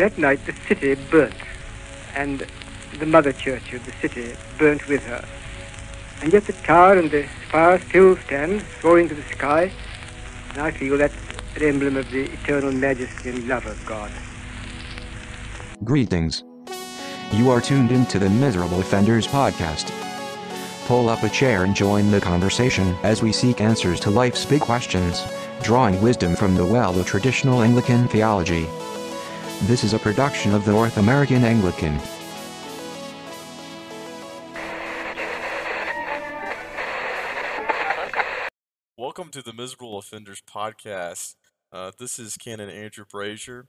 That night the city burnt, and the mother church of the city burnt with her. And yet the tower and the spire still stand, soaring to the sky, and I feel that's an emblem of the eternal majesty and love of God. Greetings. You are tuned into the Miserable Offenders podcast. Pull up a chair and join the conversation as we seek answers to life's big questions, drawing wisdom from the well of traditional Anglican theology. This is a production of the North American Anglican. Welcome to the Miserable Offenders podcast. Uh, this is Canon Andrew Brashier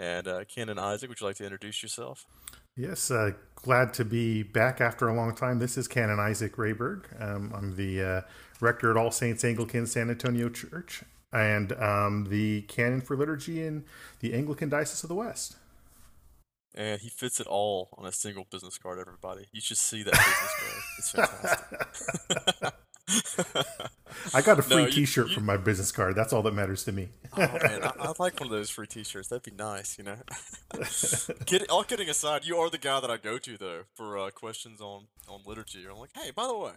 and uh, Canon Isaac. Would you like to introduce yourself? Yes, uh, glad to be back after a long time. This is Canon Isaac Rehberg. Um, I'm the uh, rector at All Saints Anglican San Antonio Church and um, the canon for liturgy in the Anglican Diocese of the West. And he fits it all on a single business card, everybody. You should see that business card. It's fantastic. I got a free No, you- T-shirt you- from my business card. That's all that matters to me. oh man, I, I'd like one of those free T-shirts. That'd be nice, you know. Kid, all kidding aside, you are the guy that I go to though for uh, questions on on liturgy. I'm like, hey, by the way,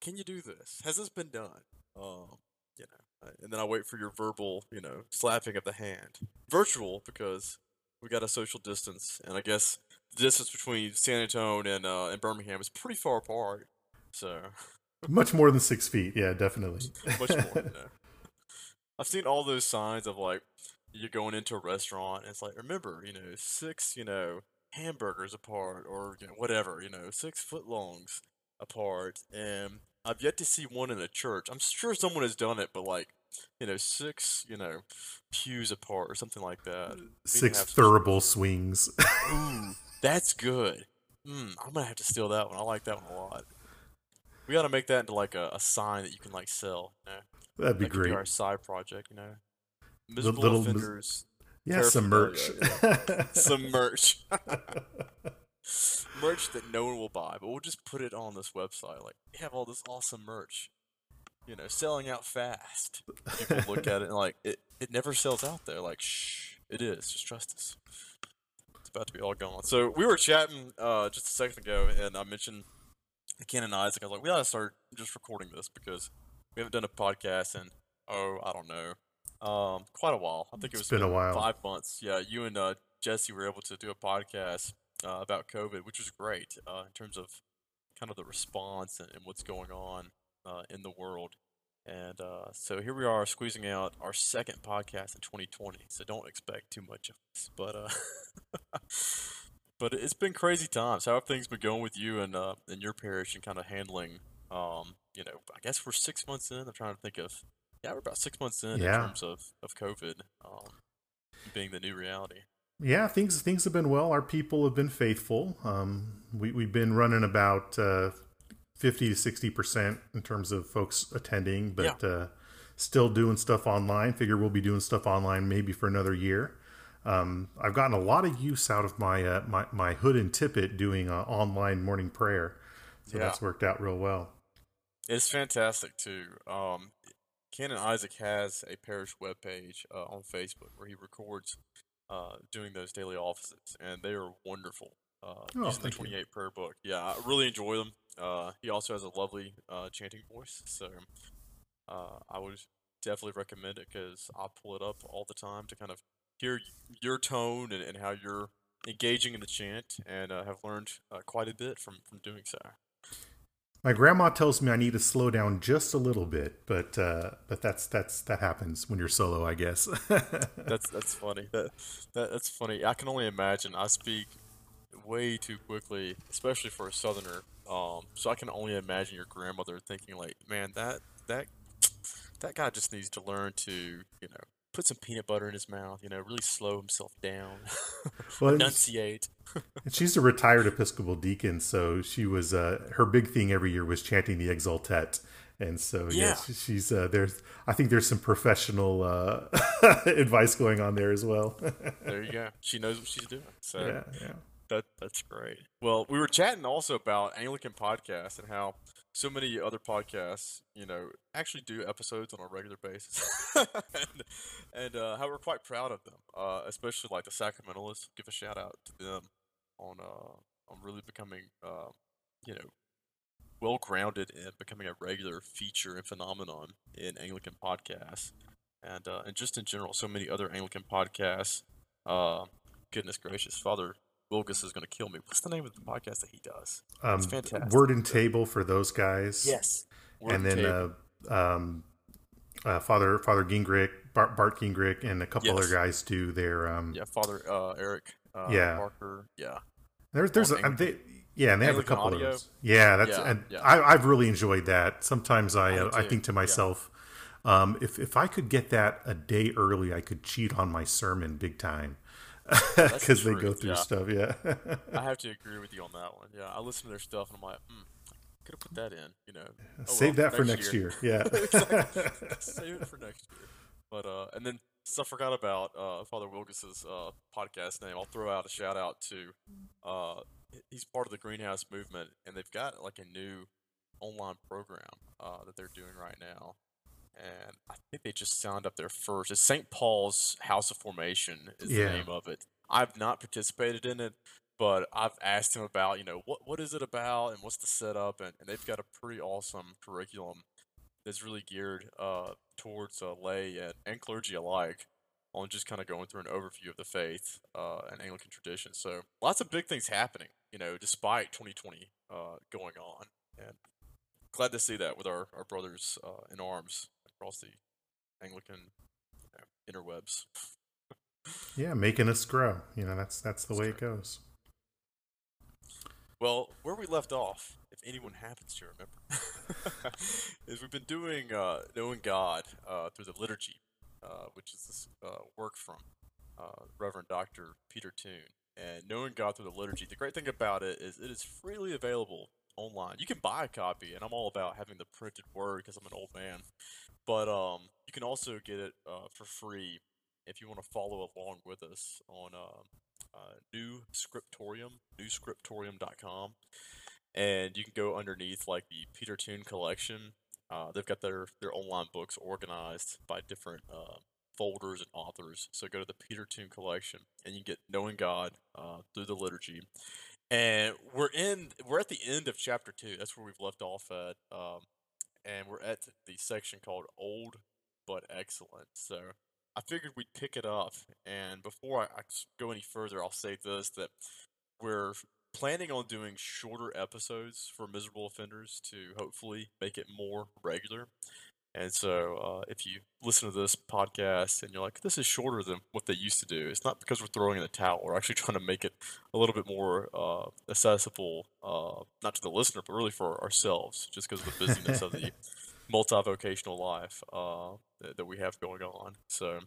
can you do this? Has this been done? Um, you know, and then I wait for your verbal, you know, slapping of the hand, virtual because we got a social distance, and I guess the distance between San Antonio and uh, and Birmingham is pretty far apart. So Much more than six feet. Yeah, definitely. much more. you know. I've seen all those signs of like you're going into a restaurant and it's like remember, you know, six, you know, hamburgers apart or you know, whatever, you know, six foot longs apart. And I've yet to see one in a church. I'm sure someone has done it, but like, you know, six, you know, pews apart or something like that. Six have some- thurible swings. Ooh, that's good. Mm, I'm gonna have to steal that one. I like that one a lot. We gotta make that into like a, a sign that you can like sell. You know? That'd be that great. be our side project, you know. Miserable little mis- offenders, Yeah, some merch. some merch, merch that no one will buy, but we'll just put it on this website. Like, we have all this awesome merch, you know, selling out fast. People look at it and like, it, it never sells out there. Like, shh, it is. Just trust us. It's about to be all gone. So we were chatting uh, just a second ago, and I mentioned Canon Isaac. I was like, we ought to start just recording this because we haven't done a podcast in oh, I don't know, um, quite a while. I think it It's was been a while. five months. Yeah, you and uh, Jesse were able to do a podcast uh, about COVID, which was great uh, in terms of kind of the response and, and what's going on uh, in the world. And uh, so here we are squeezing out our second podcast in 2020. So don't expect too much of us, but uh, but it's been crazy times. How have things been going with you and uh, in your parish and kind of handling? Um, you know, I guess we're six months in. I'm trying to think of. Yeah, we're about six months in Yeah. in terms of of COVID um, being the new reality. Yeah, things things have been well. Our people have been faithful. Um, we we've been running about uh, fifty to sixty percent in terms of folks attending, but uh, still doing stuff online. Figure we'll be doing stuff online maybe for another year. Um, I've gotten a lot of use out of my uh, my my hood and tippet doing uh, online morning prayer, so Yeah. that's worked out real well. It's fantastic too. Um, Canon Isaac has a parish webpage uh, on Facebook where he records uh, doing those daily offices, and they are wonderful. Uh, Oh, using the thank you. 28 prayer book. Yeah, I really enjoy them. Uh, he also has a lovely uh, chanting voice, so uh, I would definitely recommend it because I pull it up all the time to kind of hear your tone and, and how you're engaging in the chant, and uh, have learned uh, quite a bit from, from doing so. My grandma tells me I need to slow down just a little bit, but uh, but that's that's that happens when you're solo, I guess. That's that's funny. That, that that's funny. I can only imagine. I speak way too quickly, especially for a southerner. Um, so I can only imagine your grandmother thinking like, "Man, that that that guy just needs to learn to, you know, put some peanut butter in his mouth. You know, really slow himself down, Well, enunciate." And she's a retired Episcopal deacon, so she was uh, her big thing every year was chanting the Exultet, and so Yeah. yes, she's uh, there's I think there's some professional uh, advice going on there as well. There you go. She knows what she's doing. So yeah, yeah. That that's great. Well, we were chatting also about Anglican podcasts and how so many other podcasts, you know, actually do episodes on a regular basis, and, and uh, how we're quite proud of them, uh, especially like the Sacramentalists. Give a shout out to them on uh, on really becoming, uh, you know, well grounded in becoming a regular feature and phenomenon in Anglican podcasts, and uh, and just in general, so many other Anglican podcasts. Uh, goodness gracious, Father Wilgus is going to kill me. What's the name of the podcast that he does? Um, it's fantastic. Word and Table for those guys. Yes. Word and then uh, um, uh, Father Father Gingrich, Bart, Bart Gingrich, and a couple Yes. other guys do their um, yeah, Father uh, Eric. Uh, Yeah. Parker. Yeah. There's there's a, Anglican- they yeah, and they have a couple audio. of those. Yeah, that's Yeah, and yeah. I I've really enjoyed that. Sometimes I I uh, I think to yeah. myself, um, if if I could get that a day early, I could cheat on my sermon big time because they go through yeah. stuff. Yeah. I have to agree with you on that one. Yeah, I listen to their stuff and I'm like, hmm, could have put that in. You know, Oh, Save well, that for next year. Yeah. Exactly. Save it for next year. But uh, and then so I forgot about uh, Father Wilkes's uh, podcast name. I'll throw out a shout out to uh, he's part of the Greenhouse movement, and they've got like a new online program uh, that they're doing right now. And I think they just signed up their first. It's St. Paul's House of Formation is Yeah. the name of it. I've not participated in it, but I've asked him about, you know, what what is it about and what's the setup, and, and they've got a pretty awesome curriculum that's really geared uh, towards uh, lay and, and clergy alike on just kind of going through an overview of the faith uh, and Anglican tradition. So lots of big things happening, you know, despite 2020 uh, going on, and glad to see that with our, our brothers uh, in arms across the Anglican interwebs. yeah, making us grow. You know, that's that's the way it goes. Well, where we left off, if anyone happens to remember, is we've been doing uh, knowing God uh, through the liturgy, uh, which is this uh, work from uh, Reverend Dr. Peter Toon. And knowing God through the liturgy, the great thing about it is it is freely available online. You can buy a copy, and I'm all about having the printed word because I'm an old man. But um, you can also get it uh, for free if you want to follow along with us on um, uh, New Scriptorium, newscriptorium.com, and you can go underneath like the Peter Toon collection. Uh, they've got their their online books organized by different uh, folders and authors. So go to the Peter Toon collection, and you can get Knowing God uh, through the liturgy. And we're in we're at the end of chapter two. That's where we've left off at, um, and we're at the section called Old but Excellent. So I figured we'd pick it up. And before I go any further, I'll say this that we're planning on doing shorter episodes for miserable offenders to hopefully make it more regular. And so, uh, if you listen to this podcast and you're like, this is shorter than what they used to do, it's not because we're throwing in the towel. We're actually trying to make it a little bit more uh, accessible, uh, not to the listener, but really for ourselves, just because of the busyness of the multi-vocational life uh, that, that we have going on. So,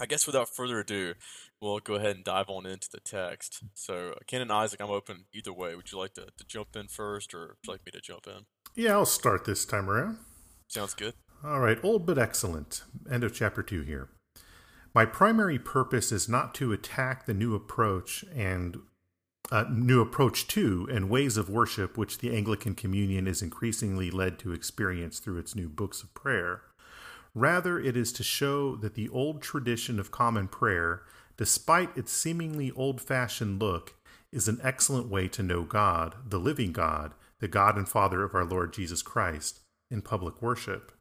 I guess without further ado, we'll go ahead and dive on into the text. So, Canon Isaac, I'm open either way. Would you like to, to jump in first, or would you like me to jump in? Yeah, I'll start this time around. Sounds good. All right, old but excellent. End of chapter two here. My primary purpose is not to attack the new approach and uh, new approach to and ways of worship which the Anglican Communion is increasingly led to experience through its new books of prayer. Rather, it is to show that the old tradition of common prayer, despite its seemingly old fashioned look, is an excellent way to know God, the living God, the God and Father of our Lord Jesus Christ, in public worship.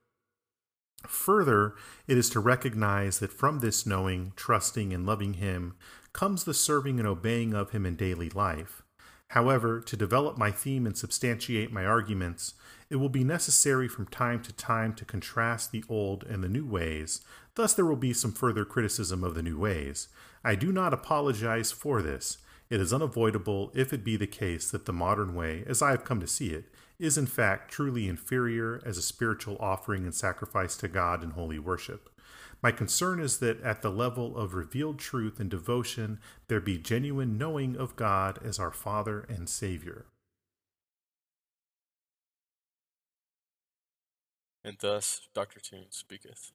Further, it is to recognize that from this knowing, trusting, and loving Him comes the serving and obeying of Him in daily life. However, to develop my theme and substantiate my arguments, it will be necessary from time to time to contrast the old and the new ways. Thus, there will be some further criticism of the new ways. I do not apologize for this. It is unavoidable if it be the case that the modern way, as I have come to see it, is in fact truly inferior as a spiritual offering and sacrifice to God in holy worship. My concern is that at the level of revealed truth and devotion, there be genuine knowing of God as our Father and Savior. And thus, Dr. Toon speaketh.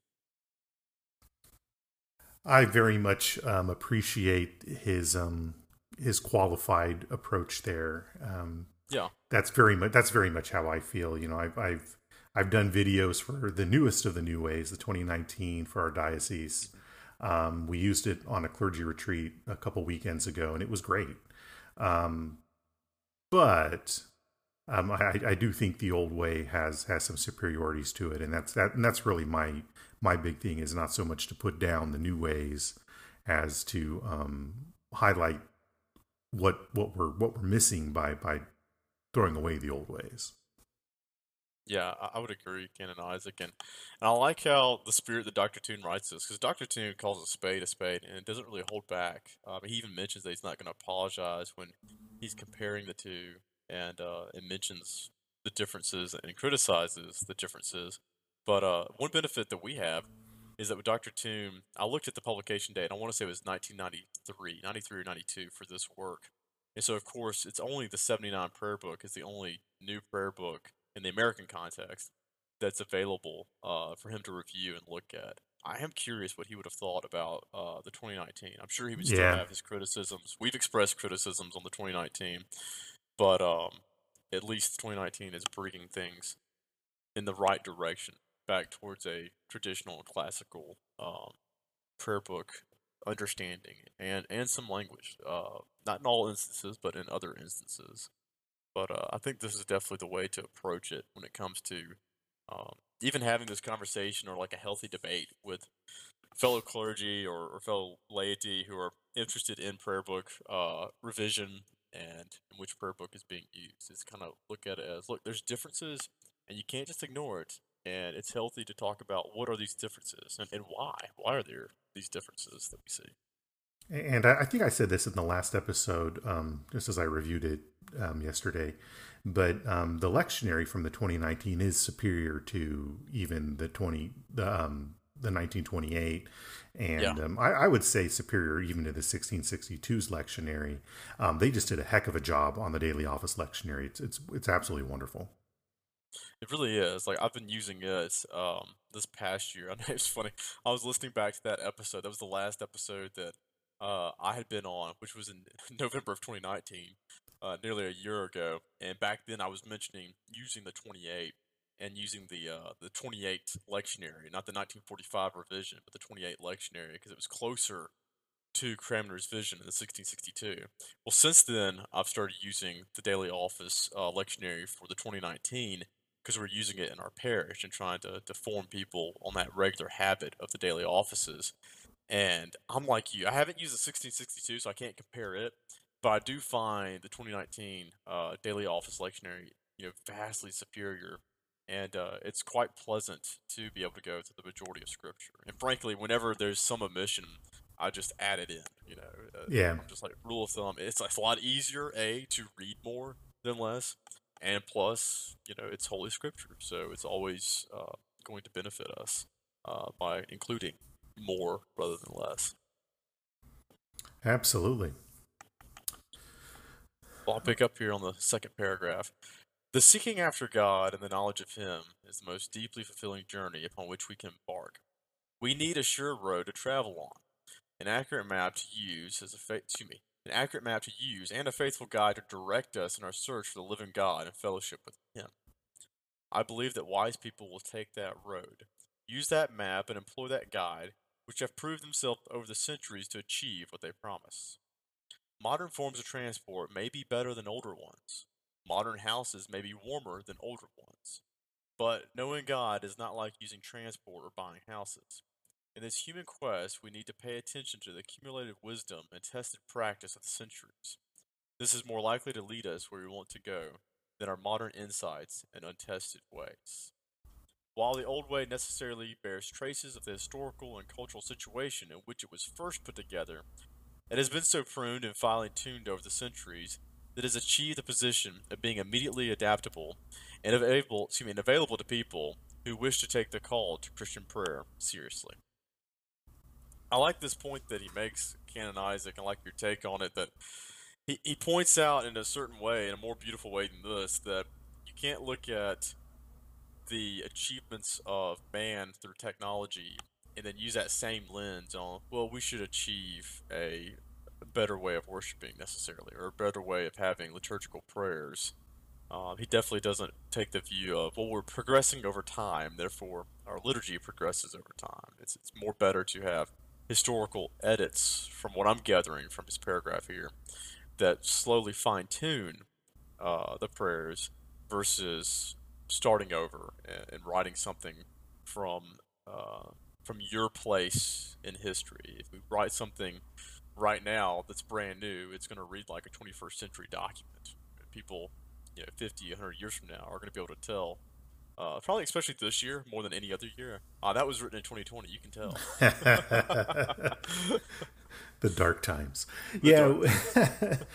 I very much um, appreciate his um, his qualified approach there. Um, Yeah, that's very much that's very much how I feel. You know, I've I've I've done videos for the newest of the new ways, the 2019 for our diocese. Um, we used it on a clergy retreat a couple weekends ago, and it was great. Um, but um, I, I, do think the old way has has some superiorities to it, and that's that. And that's really my my big thing is not so much to put down the new ways as to um, highlight what what we're what we're missing by by throwing away the old ways. Yeah, I, would agree, Canon Isaac, and, and I like how the spirit that Doctor Toon writes this because Doctor Toon calls a spade a spade, and it doesn't really hold back. Um, he even mentions that he's not going to apologize when he's comparing the two, and uh, mentions the differences and criticizes the differences. But uh, one benefit that we have is that with Dr. Toon, I looked at the publication date. I want to say it was 1993, 93 or 92 for this work. And so, of course, it's only the 79 prayer book is the only new prayer book in the American context that's available uh, for him to review and look at. I am curious what he would have thought about uh, the 2019. I'm sure he would still yeah. have his criticisms. We've expressed criticisms on the 2019, but um, at least 2019 is bringing things in the right direction, back towards a traditional classical um, prayer book understanding and and some language. Uh, not in all instances, but in other instances. But uh, I think this is definitely the way to approach it when it comes to um, even having this conversation or like a healthy debate with fellow clergy or, or fellow laity who are interested in prayer book uh, revision and in which prayer book is being used. It's kind of look at it as look, there's differences and you can't just ignore it. And it's healthy to talk about what are these differences and, and why? Why are there these differences that we see? And I think I said this in the last episode, um, just as I reviewed it um, yesterday. But um, the lectionary from the 2019 is superior to even the 20 the um, the 1928, and yeah. um, I, I, would say superior even to the 1662's lectionary. Um, they just did a heck of a job on the daily office lectionary. It's it's it's absolutely wonderful. It really is. Like I've been using it um, this past year. I know it's funny. I was listening back to that episode. That was the last episode that uh, I had been on, which was in November of 2019 uh, nearly a year ago, and back then I was mentioning using the 28 and using the uh, the 28 lectionary, not the 1945 revision, but the 28 lectionary, because it was closer to Cranmer's vision in the 1662. Well, since then, I've started using the Daily Office uh, lectionary for the 2019 because we're using it in our parish and trying to, to form people on that regular habit of the daily offices. And I'm like you, I haven't used the 1662, so I can't compare it but I do find the 2019 uh, Daily Office Lectionary, you know, vastly superior, and uh, it's quite pleasant to be able to go to the majority of Scripture. And frankly, whenever there's some omission, I just add it in. You know, uh, yeah. I'm just like rule of thumb. It's, it's a lot easier a to read more than less, and plus, you know, it's Holy Scripture, so it's always uh, going to benefit us uh, by including more rather than less. Absolutely. Well, I'll pick up here on the second paragraph. The seeking after God and the knowledge of Him is the most deeply fulfilling journey upon which we can embark. We need a sure road to travel on, an accurate map to use as a fa- excuse me, an accurate map to use, and a faithful guide to direct us in our search for the living God and fellowship with Him. I believe that wise people will take that road, use that map, and employ that guide, which have proved themselves over the centuries to achieve what they promise. Modern forms of transport may be better than older ones. Modern houses may be warmer than older ones. But knowing God is not like using transport or buying houses. In this human quest, we need to pay attention to the accumulated wisdom and tested practice of the centuries. This is more likely to lead us where we want to go than our modern insights and untested ways. While the old way necessarily bears traces of the historical and cultural situation in which it was first put together, it has been so pruned and finely tuned over the centuries that it has achieved the position of being immediately adaptable and available, excuse me, and available to people who wish to take the call to Christian prayer seriously. I like this point that he makes, Canon Isaac, and I like your take on it, that he, he points out in a certain way, in a more beautiful way than this, that you can't look at the achievements of man through technology and then use that same lens on well we should achieve a better way of worshiping necessarily or a better way of having liturgical prayers Um, he definitely doesn't take the view of well, we're progressing over time, therefore our liturgy progresses over time. It's it's more better to have historical edits, from what I'm gathering from his paragraph here, that slowly fine tune uh, the prayers versus starting over and, and writing something from uh, from your place in history. If we write something right now that's brand new, it's going to read like a 21st century document. People, you know, 50, 100 years from now are going to be able to tell. Uh, probably especially this year more than any other year. Uh, that was written in 2020. You can tell. the dark times. The yeah. Dark.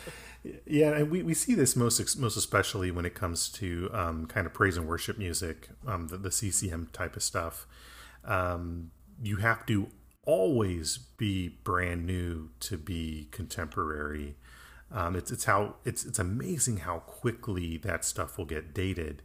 yeah, and we, we see this most most especially when it comes to um, kind of praise and worship music, um, the, the CCM type of stuff. Um, you have to always be brand new to be contemporary. Um, it's it's how it's it's amazing how quickly that stuff will get dated.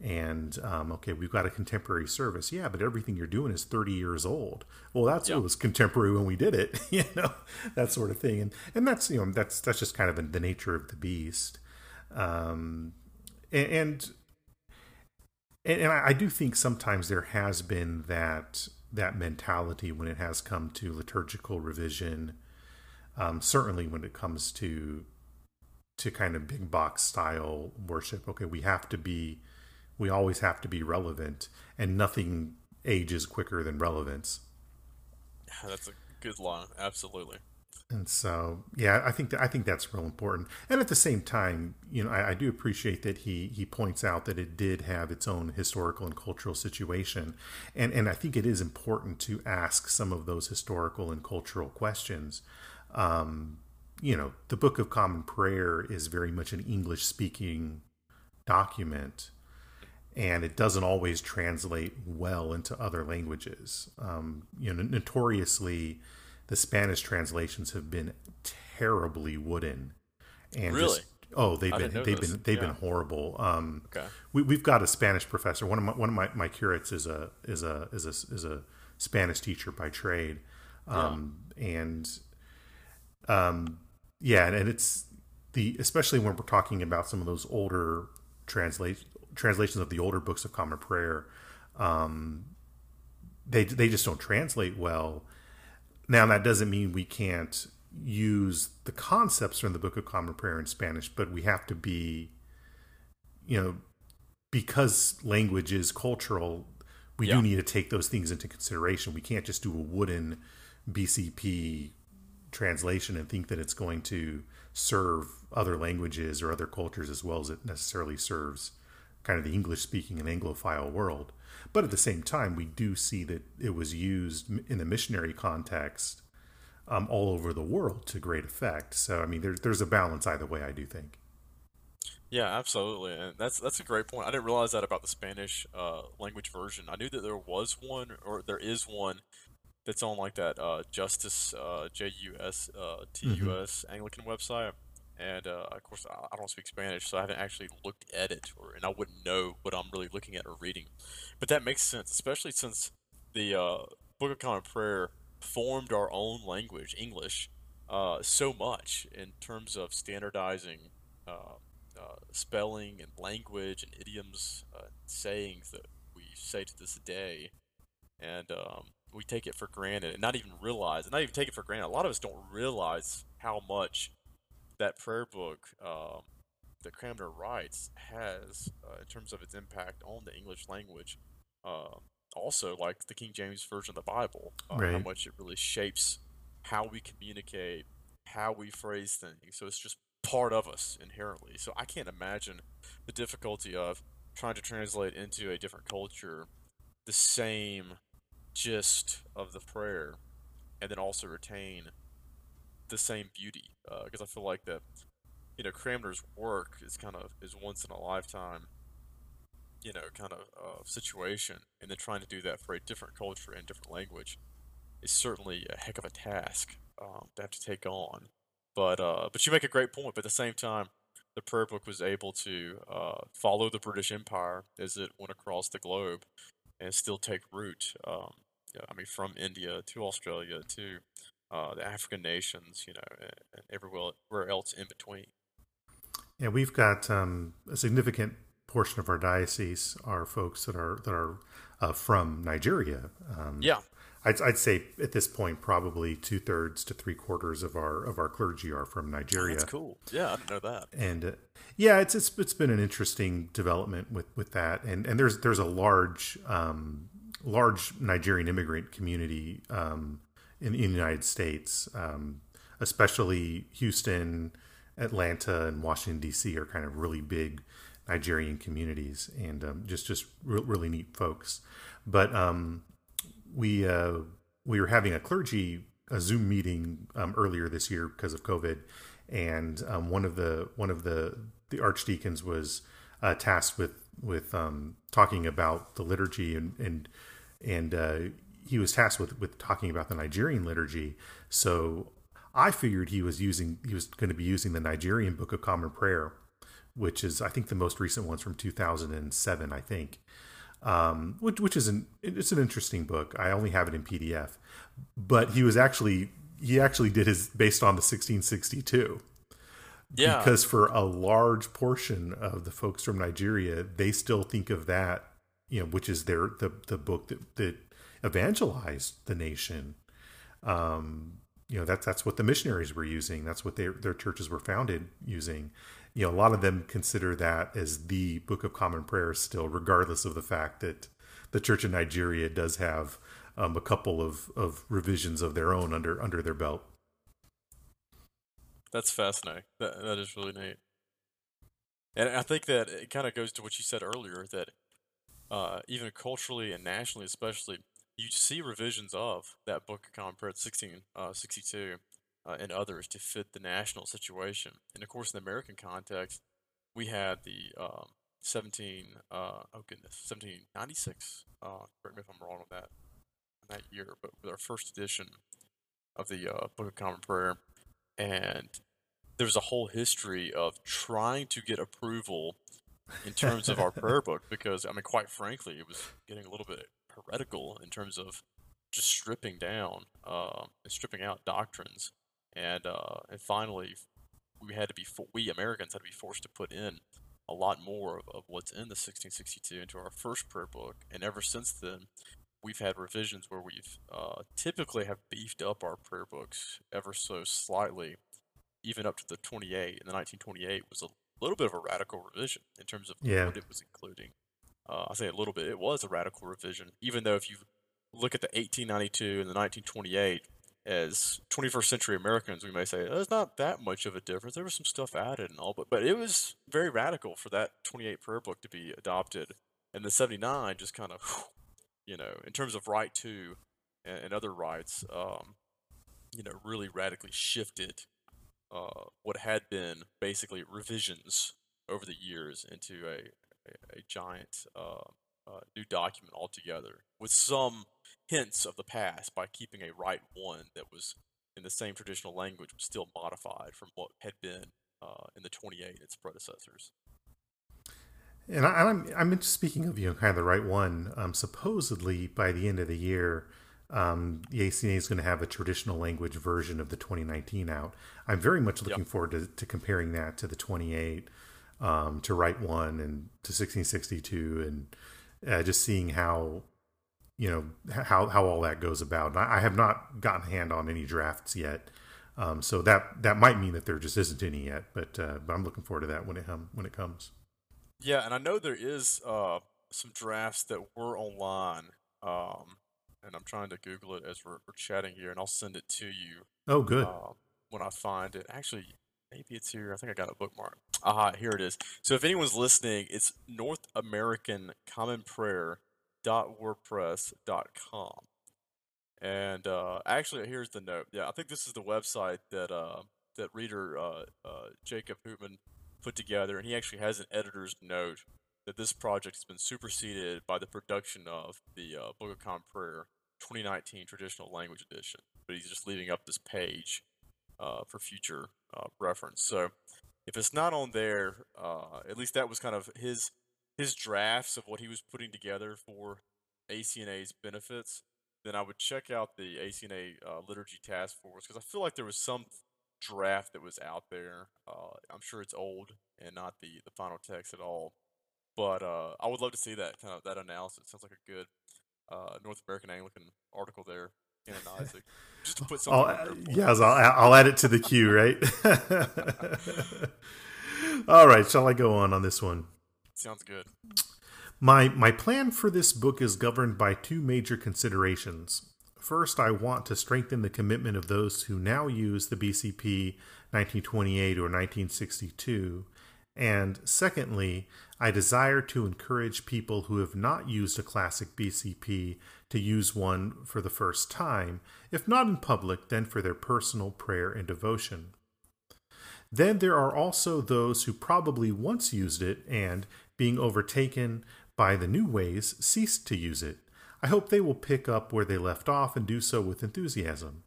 And um, okay, we've got a contemporary service, yeah, but everything you're doing is 30 years old. Well, that's yeah. what was contemporary when we did it, you know, that sort of thing. And and that's you know that's that's just kind of the nature of the beast. Um, and, and and, I do think sometimes there has been that that mentality when it has come to liturgical revision. Um, certainly, when it comes to to kind of big box style worship, okay, we have to be, we always have to be relevant, and nothing ages quicker than relevance. That's a good line. Absolutely. And so, yeah, I think that, I think that's real important. And at the same time, you know, I, I, do appreciate that he he points out that it did have its own historical and cultural situation, and and I think it is important to ask some of those historical and cultural questions. Um, you know, the Book of Common Prayer is very much an English speaking document, and it doesn't always translate well into other languages. Um, you know, notoriously the Spanish translations have been terribly wooden and really. Just, oh, they've been they've this. been they've yeah. been horrible. Um, okay. We, we've got a Spanish professor. One of my one of my, my curates is a is a is a is a Spanish teacher by trade, um, yeah. and um, yeah, and it's the especially when we're talking about some of those older translate translations of the older books of Common Prayer. Um, they they just don't translate well now, that doesn't mean we can't use the concepts from the Book of Common Prayer in Spanish, but we have to be, you know, because language is cultural, we yeah. do need to take those things into consideration. We can't just do a wooden BCP translation and think that it's going to serve other languages or other cultures as well as it necessarily serves kind of the English speaking and Anglophile world. But at the same time, we do see that it was used in the missionary context um, all over the world to great effect. So, I mean, there, there's a balance either way, I do think. Yeah, absolutely, and that's that's a great point. I didn't realize that about the Spanish uh, language version. I knew that there was one, or there is one, that's on like that uh, Justus uh, J U S uh, T U S mm-hmm. Anglican website and uh, of course I don't speak Spanish, so I haven't actually looked at it, or and I wouldn't know what I'm really looking at or reading. But that makes sense, especially since the uh, Book of Common Prayer formed our own language, English, uh, so much in terms of standardizing uh, uh, spelling and language and idioms, uh, sayings that we say to this day, and um, we take it for granted and not even realize, and not even take it for granted. A lot of us don't realize how much that prayer book um, that Cranmer writes has uh, in terms of its impact on the English language. Uh, also, like the King James version of the Bible, uh, right. how much it really shapes how we communicate, how we phrase things. So it's just part of us inherently. So I can't imagine the difficulty of trying to translate into a different culture the same gist of the prayer and then also retain the same beauty because uh, I feel like that you know Cranmer's work is kind of is once in a lifetime you know kind of uh, situation and then trying to do that for a different culture and different language is certainly a heck of a task um, to have to take on. But uh, but you make a great point but at the same time the prayer book was able to uh, follow the British Empire as it went across the globe and still take root um, I mean from India to Australia to uh, the African nations, you know, and everywhere else in between. Yeah, we've got um, a significant portion of our diocese are folks that are that are uh, from Nigeria. Um, yeah, I'd, I'd, say at this point probably two thirds to three quarters of our of our clergy are from Nigeria. Oh, that's cool. Yeah, I didn't know that. And uh, yeah, it's, it's it's been an interesting development with with that, and and there's there's a large um, large Nigerian immigrant community um, in, the United States, um, especially Houston, Atlanta, and Washington D.C. are kind of really big Nigerian communities, and um, just just re- really neat folks. But um, we uh, we were having a clergy a Zoom meeting um, earlier this year because of COVID, and um, one of the one of the the archdeacons was uh, tasked with with um, talking about the liturgy and and and uh, he was tasked with with talking about the Nigerian liturgy. So I figured he was using he was going to be using the Nigerian Book of Common Prayer, which is I think the most recent one's from 2007, I think um, which which is an it's an interesting book. I only have it in PDF, but he was actually he actually did his based on the 1662. Yeah, because for a large portion of the folks from Nigeria, they still think of that, you know, which is their the the book that that evangelized the nation. Um, you know that's that's what the missionaries were using. That's what their their churches were founded using you know, a lot of them consider that as the Book of Common Prayer still, regardless of the fact that the Church of Nigeria does have um, a couple of, of revisions of their own under under their belt. That's fascinating. That that is really neat. And I think that it kind of goes to what you said earlier that uh, even culturally and nationally, especially, you see revisions of that Book of Common Prayer, 1662, uh, and others to fit the national situation. And of course, in the American context, we had the um, 17, uh, oh goodness, 1796. Uh, correct me if I'm wrong on that, that year, but with our first edition of the uh, Book of Common Prayer, and there's a whole history of trying to get approval in terms of our prayer book because I mean, quite frankly, it was getting a little bit heretical in terms of just stripping down uh, and stripping out doctrines and uh, and finally we had to be we Americans had to be forced to put in a lot more of, of what's in the 1662 into our first prayer book, and ever since then we've had revisions where we've uh, typically have beefed up our prayer books ever so slightly, even up to the 28. And the 1928 was a little bit of a radical revision in terms of yeah. what it was including. Uh, I say a little bit. It was a radical revision, even though if you look at the 1892 and the 1928, as 21st century Americans, we may say there's not that much of a difference. There was some stuff added and all, but but it was very radical for that 28 prayer book to be adopted, and the 79 just kind of, you know, in terms of Rite Two and, and other rites, um, you know, really radically shifted uh, what had been basically revisions over the years into a a, a giant uh, uh, new document altogether with some hints of the past by keeping a Rite One that was in the same traditional language but still modified from what had been uh, in the 28 its predecessors. And I, am I'm, I'm speaking of you know kind of the Rite One. Um, supposedly by the end of the year, um, the ACNA is going to have a traditional language version of the 2019 out. I'm very much looking yep. forward to, to, comparing that to the 28, um, to Rite One, and to 1662, and uh, just seeing how you know how how all that goes about. And I, I have not gotten a hand on any drafts yet, um, so that that might mean that there just isn't any yet. But uh, but I'm looking forward to that when it um, when it comes. Yeah, and I know there is uh, some drafts that were online, um, and I'm trying to Google it as we're, we're, chatting here, and I'll send it to you. Oh, good. Uh, when I find it, actually, maybe it's here. I think I got a bookmark. Ah, here it is. So if anyone's listening, it's North American Common Prayer wordpress.com. And uh, actually, here's the note. Yeah, I think this is the website that uh, that reader uh, uh, Jacob Hootman put together, and he actually has an editor's note that this project has been superseded by the production of the uh, Book of Common Prayer 2019 Traditional Language Edition. But he's just leaving up this page uh, for future reference. So if it's not on there, at least that was kind of his his drafts of what he was putting together for ACNA's benefits, then I would check out the ACNA uh, Liturgy Task Force because I feel like there was some draft that was out there. Uh, I'm sure it's old and not the the final text at all. But uh, I would love to see that kind of that analysis. Sounds like a good uh, North American Anglican article there. Isaac, just to put something. Oh, uh, I'll, yes, I'll, I'll add it to the queue. Right. all right. Shall I go on on this one? Sounds good. My my plan for this book is governed by two major considerations. First, I want to strengthen the commitment of those who now use the BCP 1928 or 1962 and secondly, I desire to encourage people who have not used a classic BCP to use one for the first time, if not in public, then for their personal prayer and devotion. Then there are also those who probably once used it and, being overtaken by the new ways, ceased to use it. I hope they will pick up where they left off and do so with enthusiasm.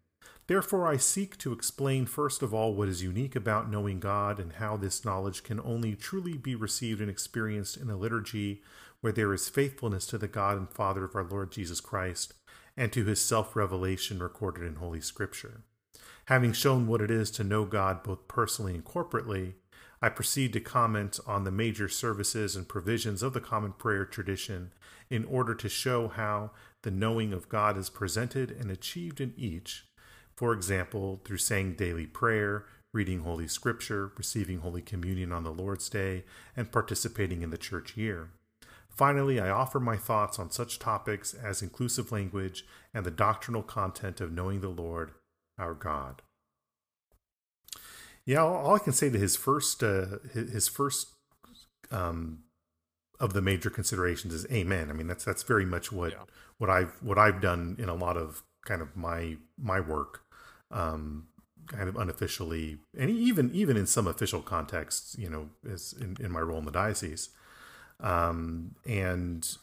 Therefore, I seek to explain first of all what is unique about knowing God and how this knowledge can only truly be received and experienced in a liturgy where there is faithfulness to the God and Father of our Lord Jesus Christ and to his self revelation recorded in Holy Scripture. Having shown what it is to know God both personally and corporately, I proceed to comment on the major services and provisions of the common prayer tradition in order to show how the knowing of God is presented and achieved in each for example, through saying daily prayer, reading Holy Scripture, receiving Holy Communion on the Lord's Day, and participating in the church year. Finally, I offer my thoughts on such topics as inclusive language and the doctrinal content of knowing the Lord, our God. Yeah, all I can say to his first, uh, his first um, of the major considerations is Amen. I mean, that's that's very much what yeah. what I've what I've done in a lot of kind of my my work um, kind of unofficially, and even even in some official contexts, you know, as in, in my role in the diocese, um, and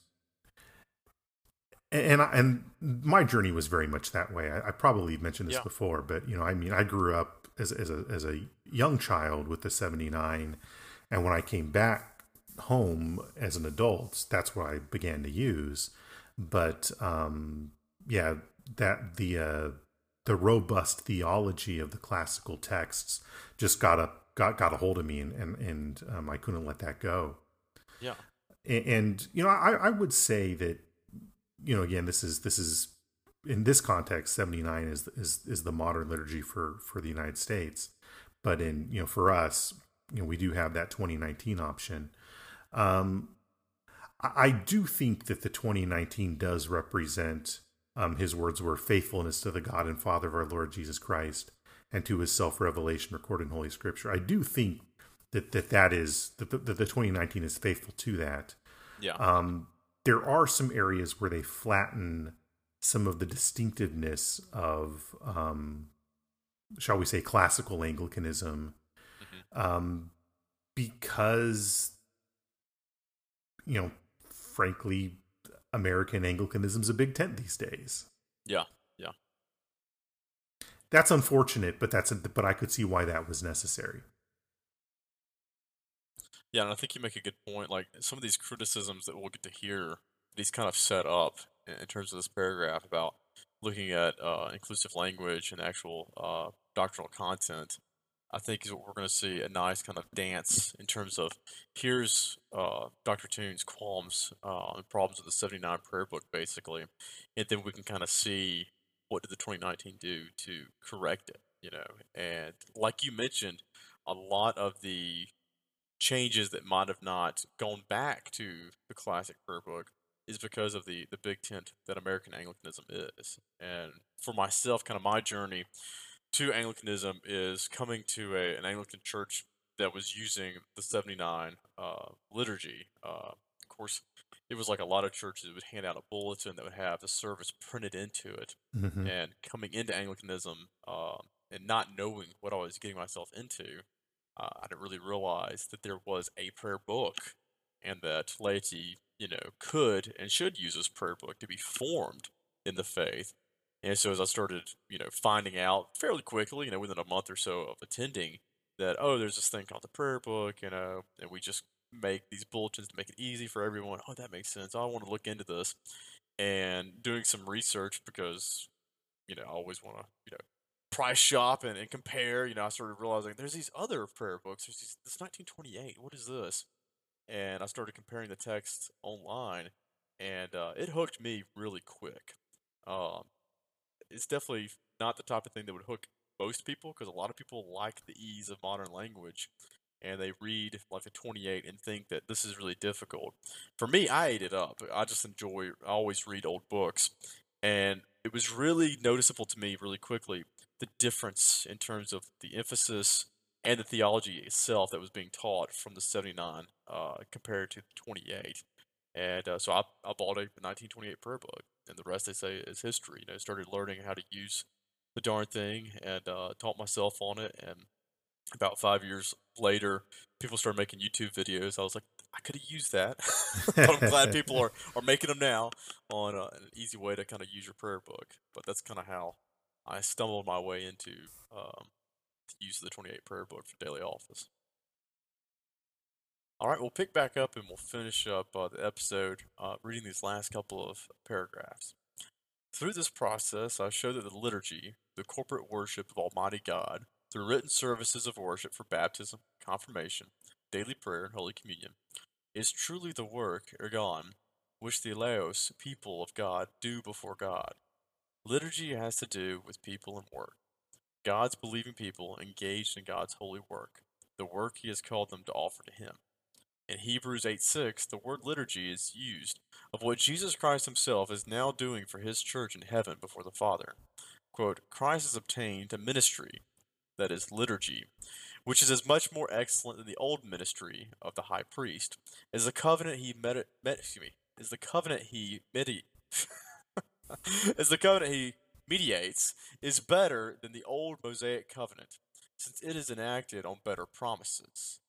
and and my journey was very much that way. I, I probably mentioned this yeah. before, but you know, I mean, I grew up as as a as a young child with the seventy nine, and when I came back home as an adult, that's what I began to use. But um, yeah, that the uh, the robust theology of the classical texts just got a got got a hold of me, and and, and um, I couldn't let that go. Yeah, and, and you know, I I would say that you know again this is this is in this context 79 is is is the modern liturgy for for the United States, but in you know for us you know we do have that 2019 option. Um, I do think that the 2019 does represent um, his words were faithfulness to the God and Father of our Lord Jesus Christ and to his self revelation recorded in Holy Scripture. I do think that that, that is that the, that the 2019 is faithful to that. Yeah. Um, there are some areas where they flatten some of the distinctiveness of, um, shall we say, classical Anglicanism, mm-hmm. um, because you know, frankly, American Anglicanism's a big tent these days. Yeah, yeah. That's unfortunate, but that's a, but I could see why that was necessary. Yeah, and I think you make a good point. Like some of these criticisms that we'll get to hear, these kind of set up in terms of this paragraph about looking at uh, inclusive language and actual uh, doctrinal content. I think is what we're going to see a nice kind of dance in terms of here's uh, Dr. Toon's qualms uh, and problems with the 79 prayer book, basically, and then we can kind of see what did the 2019 do to correct it, you know. And like you mentioned, a lot of the changes that might have not gone back to the classic prayer book is because of the the big tent that American Anglicanism is. And for myself, kind of my journey to Anglicanism is coming to a, an Anglican church that was using the 79 uh, liturgy. Uh, of course, it was like a lot of churches would hand out a bulletin that would have the service printed into it. Mm-hmm. And coming into Anglicanism uh, and not knowing what I was getting myself into, uh, I didn't really realize that there was a prayer book and that laity, you know, could and should use this prayer book to be formed in the faith and so as I started, you know, finding out fairly quickly, you know, within a month or so of attending, that oh, there's this thing called the prayer book, you know, and we just make these bulletins to make it easy for everyone. Oh, that makes sense. I want to look into this, and doing some research because, you know, I always want to, you know, price shop and, and compare. You know, I started realizing there's these other prayer books. There's these, this 1928. What is this? And I started comparing the text online, and uh, it hooked me really quick. Um, it's definitely not the type of thing that would hook most people because a lot of people like the ease of modern language and they read like a 28 and think that this is really difficult. For me, I ate it up. I just enjoy, I always read old books. And it was really noticeable to me really quickly the difference in terms of the emphasis and the theology itself that was being taught from the 79 uh, compared to the 28. And uh, so I, I bought a 1928 prayer book, and the rest they say is history. You know, started learning how to use the darn thing and uh, taught myself on it. And about five years later, people started making YouTube videos. I was like, I could have used that. but I'm glad people are, are making them now on uh, an easy way to kind of use your prayer book. But that's kind of how I stumbled my way into um, the use of the 28 prayer book for daily office. All right, we'll pick back up and we'll finish up uh, the episode uh, reading these last couple of paragraphs. Through this process, I show that the liturgy, the corporate worship of Almighty God, through written services of worship for baptism, confirmation, daily prayer, and Holy Communion, is truly the work, ergon, which the Laos, people of God, do before God. Liturgy has to do with people and work. God's believing people engaged in God's holy work, the work he has called them to offer to him. In Hebrews 8 6, the word liturgy is used of what Jesus Christ himself is now doing for his church in heaven before the Father. Quote, Christ has obtained a ministry, that is, liturgy, which is as much more excellent than the old ministry of the high priest, is the covenant he met, met excuse me, is the covenant he medi- is the covenant he mediates is better than the old Mosaic covenant, since it is enacted on better promises.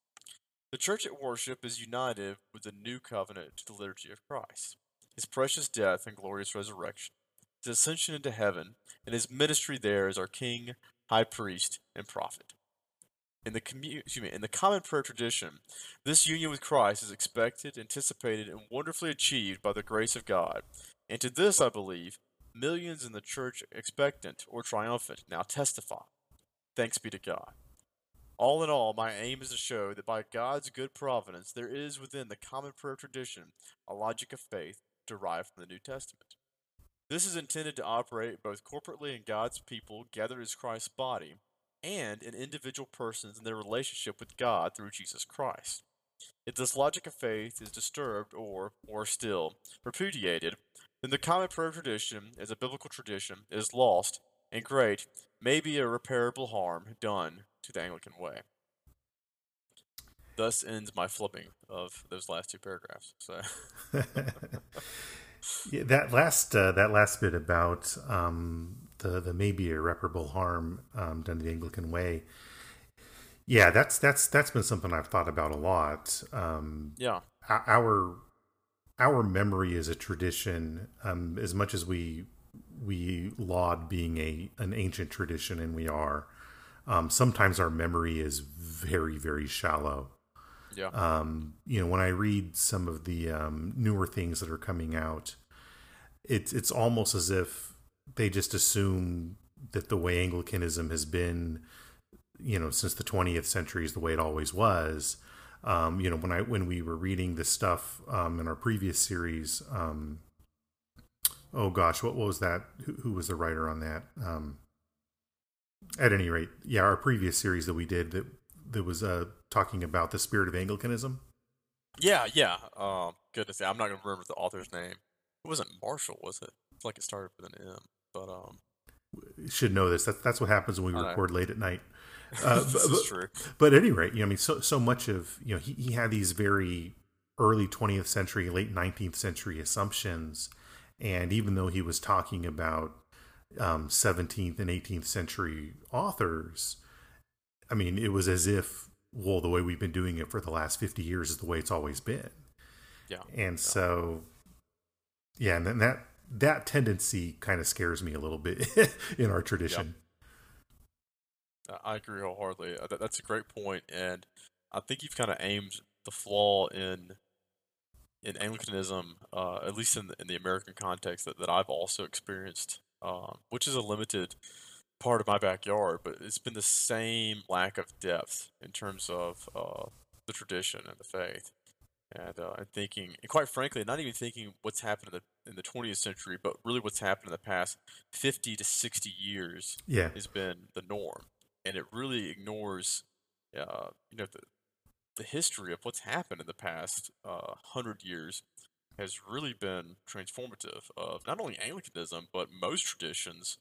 The church at worship is united with the new covenant to the liturgy of Christ, his precious death and glorious resurrection, his ascension into heaven, and his ministry there as our king, high priest, and prophet. In the, commu- me, in the common prayer tradition, this union with Christ is expected, anticipated, and wonderfully achieved by the grace of God. And to this, I believe, millions in the church expectant or triumphant now testify. Thanks be to God. All in all, my aim is to show that by God's good providence, there is within the common prayer tradition a logic of faith derived from the New Testament. This is intended to operate both corporately in God's people gathered as Christ's body and in individual persons in their relationship with God through Jesus Christ. If this logic of faith is disturbed or, or still, repudiated, then the common prayer tradition, as a biblical tradition, is lost, and great may be irreparable harm done to the Anglican way. Thus ends my flipping of those last two paragraphs. So, yeah, that last uh, that last bit about um, the the maybe irreparable harm um, done to the Anglican way. Yeah, that's that's that's been something I've thought about a lot. Um, yeah, our our memory is a tradition. Um, as much as we we laud being a an ancient tradition, and we are, um, sometimes our memory is very very shallow. Yeah. Um, you know, when I read some of the um, newer things that are coming out, it's it's almost as if they just assume that the way Anglicanism has been, you know, since the 20th century is the way it always was. Um, you know, when I when we were reading this stuff um, in our previous series, um, oh gosh, what was that? Who, who was the writer on that? Um, at any rate, yeah, our previous series that we did that that was uh, talking about the spirit of Anglicanism. Yeah, yeah. Um, goodness, I'm not gonna remember the author's name. It wasn't Marshall, was it? It's like it started with an M, but um, should know this. That's that's what happens when we record late at night. Uh, this but, is true. But at any rate, you know, I mean, so so much of you know, he he had these very early 20th century, late 19th century assumptions, and even though he was talking about um, 17th and 18th century authors, I mean, it was as if well, the way we've been doing it for the last 50 years is the way it's always been. Yeah. And yeah. so, yeah, and then that that tendency kind of scares me a little bit in our tradition. Yep. I agree wholeheartedly. Uh, that's a great point, and I think you've kind of aimed the flaw in in Anglicanism, uh, at least in the, in the American context that, that I've also experienced, um, which is a limited part of my backyard, but it's been the same lack of depth in terms of uh, the tradition and the faith, and uh, and thinking, and quite frankly, not even thinking what's happened in the in the 20th century, but really what's happened in the past 50 to 60 years Yeah. has been the norm, and it really ignores, uh, you know, the the history of what's happened in the past uh, hundred years has really been transformative of not only Anglicanism but most traditions,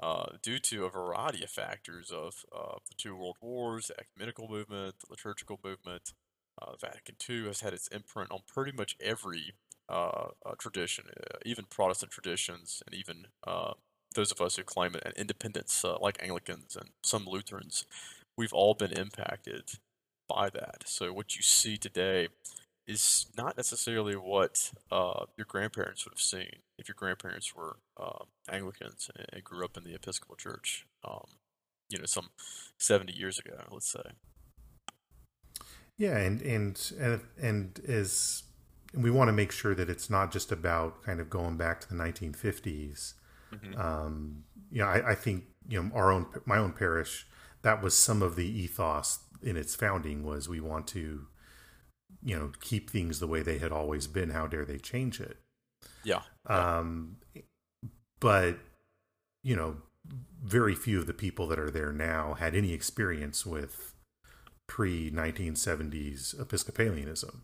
uh, due to a variety of factors of uh, the two world wars, the ecumenical movement, the liturgical movement. Uh, Vatican II has had its imprint on pretty much every uh, uh, tradition, uh, even Protestant traditions, and even those of us who claim an independence, like Anglicans and some Lutherans. We've all been impacted by that. So what you see today is not necessarily what uh, your grandparents would have seen if your grandparents were uh, Anglicans and, grew up in the Episcopal Church. Um, you know, some seventy years ago, let's say. Yeah, and and and, and as and we want to make sure that it's not just about kind of going back to the 1950s. Mhm. Um, you know, I, I think you know our own my own parish that was some of the ethos in its founding was we want to you know keep things the way they had always been. How dare they change it? Yeah. Um, but you know, very few of the people that are there now had any experience with pre 1970s Episcopalianism.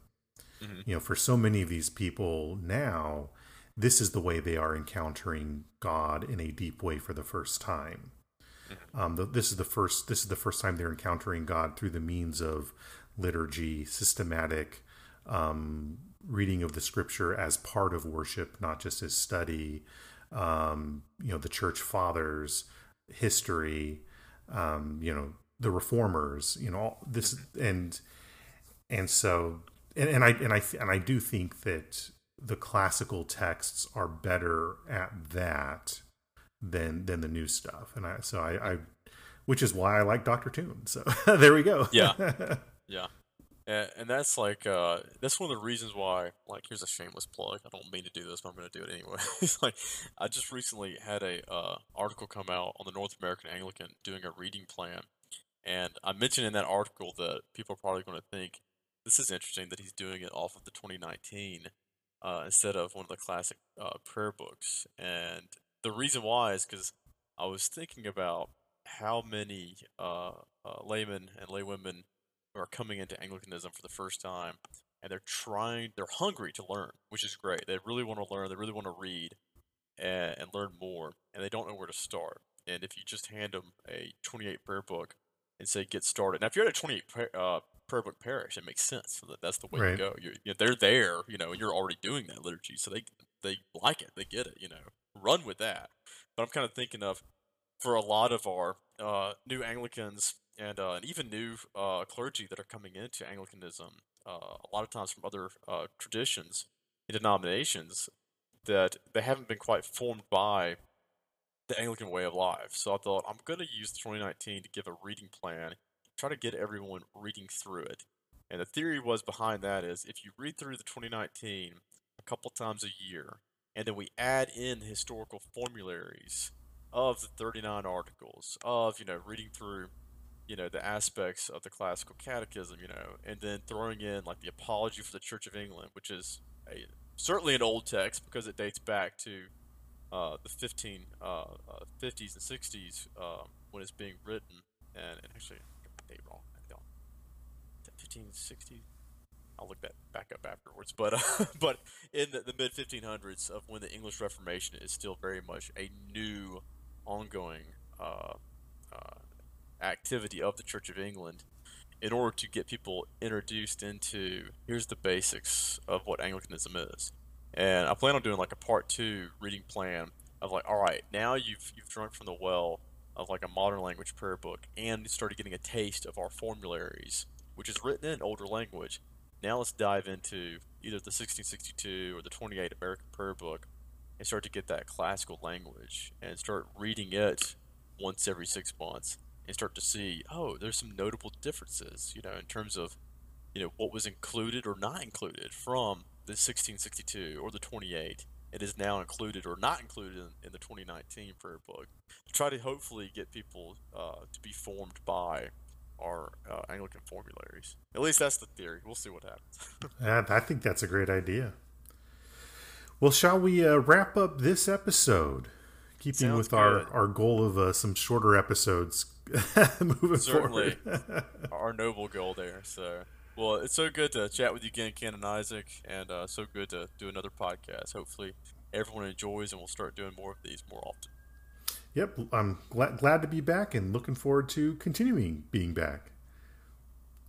Mhm. You know, for so many of these people now, this is the way they are encountering God in a deep way for the first time. Um, the, this is the first. This is the first time they're encountering God through the means of liturgy, systematic um, reading of the Scripture as part of worship, not just as study. Um, you know, the Church Fathers, history. Um, you know, the Reformers. You know, all this and and so and, and I and I and I do think that the classical texts are better at that than than the new stuff, and I so I, I which is why I like Doctor Toon. So there we go. Yeah. Yeah. And, and that's like uh that's one of the reasons why like here's a shameless plug. I don't mean to do this, but I'm gonna do it anyway. it's like I just recently had a uh article come out on the North American Anglican doing a reading plan. And I mentioned in that article that people are probably gonna think this is interesting that he's doing it off of the 2019 uh, instead of one of the classic uh, prayer books. And the reason why is because I was thinking about how many uh, uh, laymen and laywomen are coming into Anglicanism for the first time, and they're trying, they're hungry to learn, which is great. They really want to learn, they really want to read and, and learn more, and they don't know where to start. And if you just hand them a 28 prayer book and say get started, now if you're at a 28 prayer, uh, prayer book parish, it makes sense. So that that's the way Right. to go. You know, they're there, you know, and you're already doing that liturgy, so they they like it, they get it, you know, run with that. But I'm kind of thinking of for a lot of our uh, new Anglicans and, uh, and even new uh, clergy that are coming into Anglicanism, uh, a lot of times from other uh, traditions and denominations, that they haven't been quite formed by the Anglican way of life. So I thought I'm going to use 2019 to give a reading plan, try to get everyone reading through it. And the theory was behind that is if you read through the 2019 a couple times a year, and then we add in historical formularies of the 39 articles, of, you know, reading through, you know, the aspects of the classical catechism, you know, and then throwing in like the Apology for the Church of England, which is a, certainly an old text because it dates back to uh, the 15 uh, uh, 50s and 60s um, when it's being written, and, and actually, date wrong. I don't. Is 1560? I'll look that back up afterwards. But uh, but in the, the mid 1500s of when the English Reformation is still very much a new, ongoing uh, uh, activity of the Church of England, in order to get people introduced into here's the basics of what Anglicanism is. And I plan on doing like a part two reading plan of like, all right, now you've you've drunk from the well of like a modern language prayer book and started getting a taste of our formularies, which is written in older language. Now let's dive into either the 1662 or the 28 American Prayer Book and start to get that classical language and start reading it once every six months and start to see, oh, there's some notable differences, you know, in terms of, you know, what was included or not included from the 1662 or the 28 it is now included or not included in, in the 2019 prayer book. Try to hopefully get people uh, to be formed by our uh, Anglican formularies. At least that's the theory. We'll see what happens. I think that's a great idea. Well, shall we uh, wrap up this episode? Keeping Sounds with our, our goal of uh, some shorter episodes moving Certainly, forward. our noble goal there. So, well, it's so good to chat with you again, Canon Isaac, and uh, so good to do another podcast. Hopefully, everyone enjoys, and we'll start doing more of these more often. Yep, I'm glad, glad to be back and looking forward to continuing being back.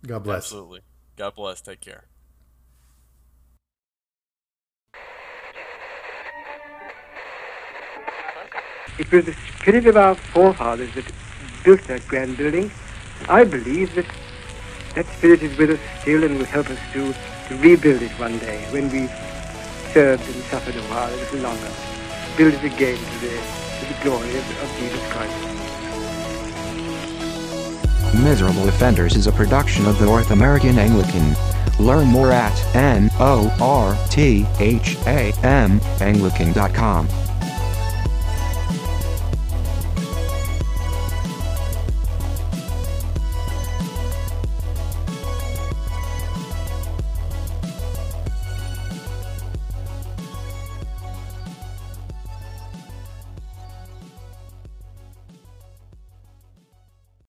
God bless. Absolutely. God bless. Take care. It was the spirit of our forefathers that built that grand building. I believe that that spirit is with us still and will help us to, to rebuild it one day when we've served and suffered a while, a little longer. Build it again to the, to the glory of, of Jesus Christ. Miserable Offenders is a production of the North American Anglican. Learn more at N O R T H A M Anglican.com.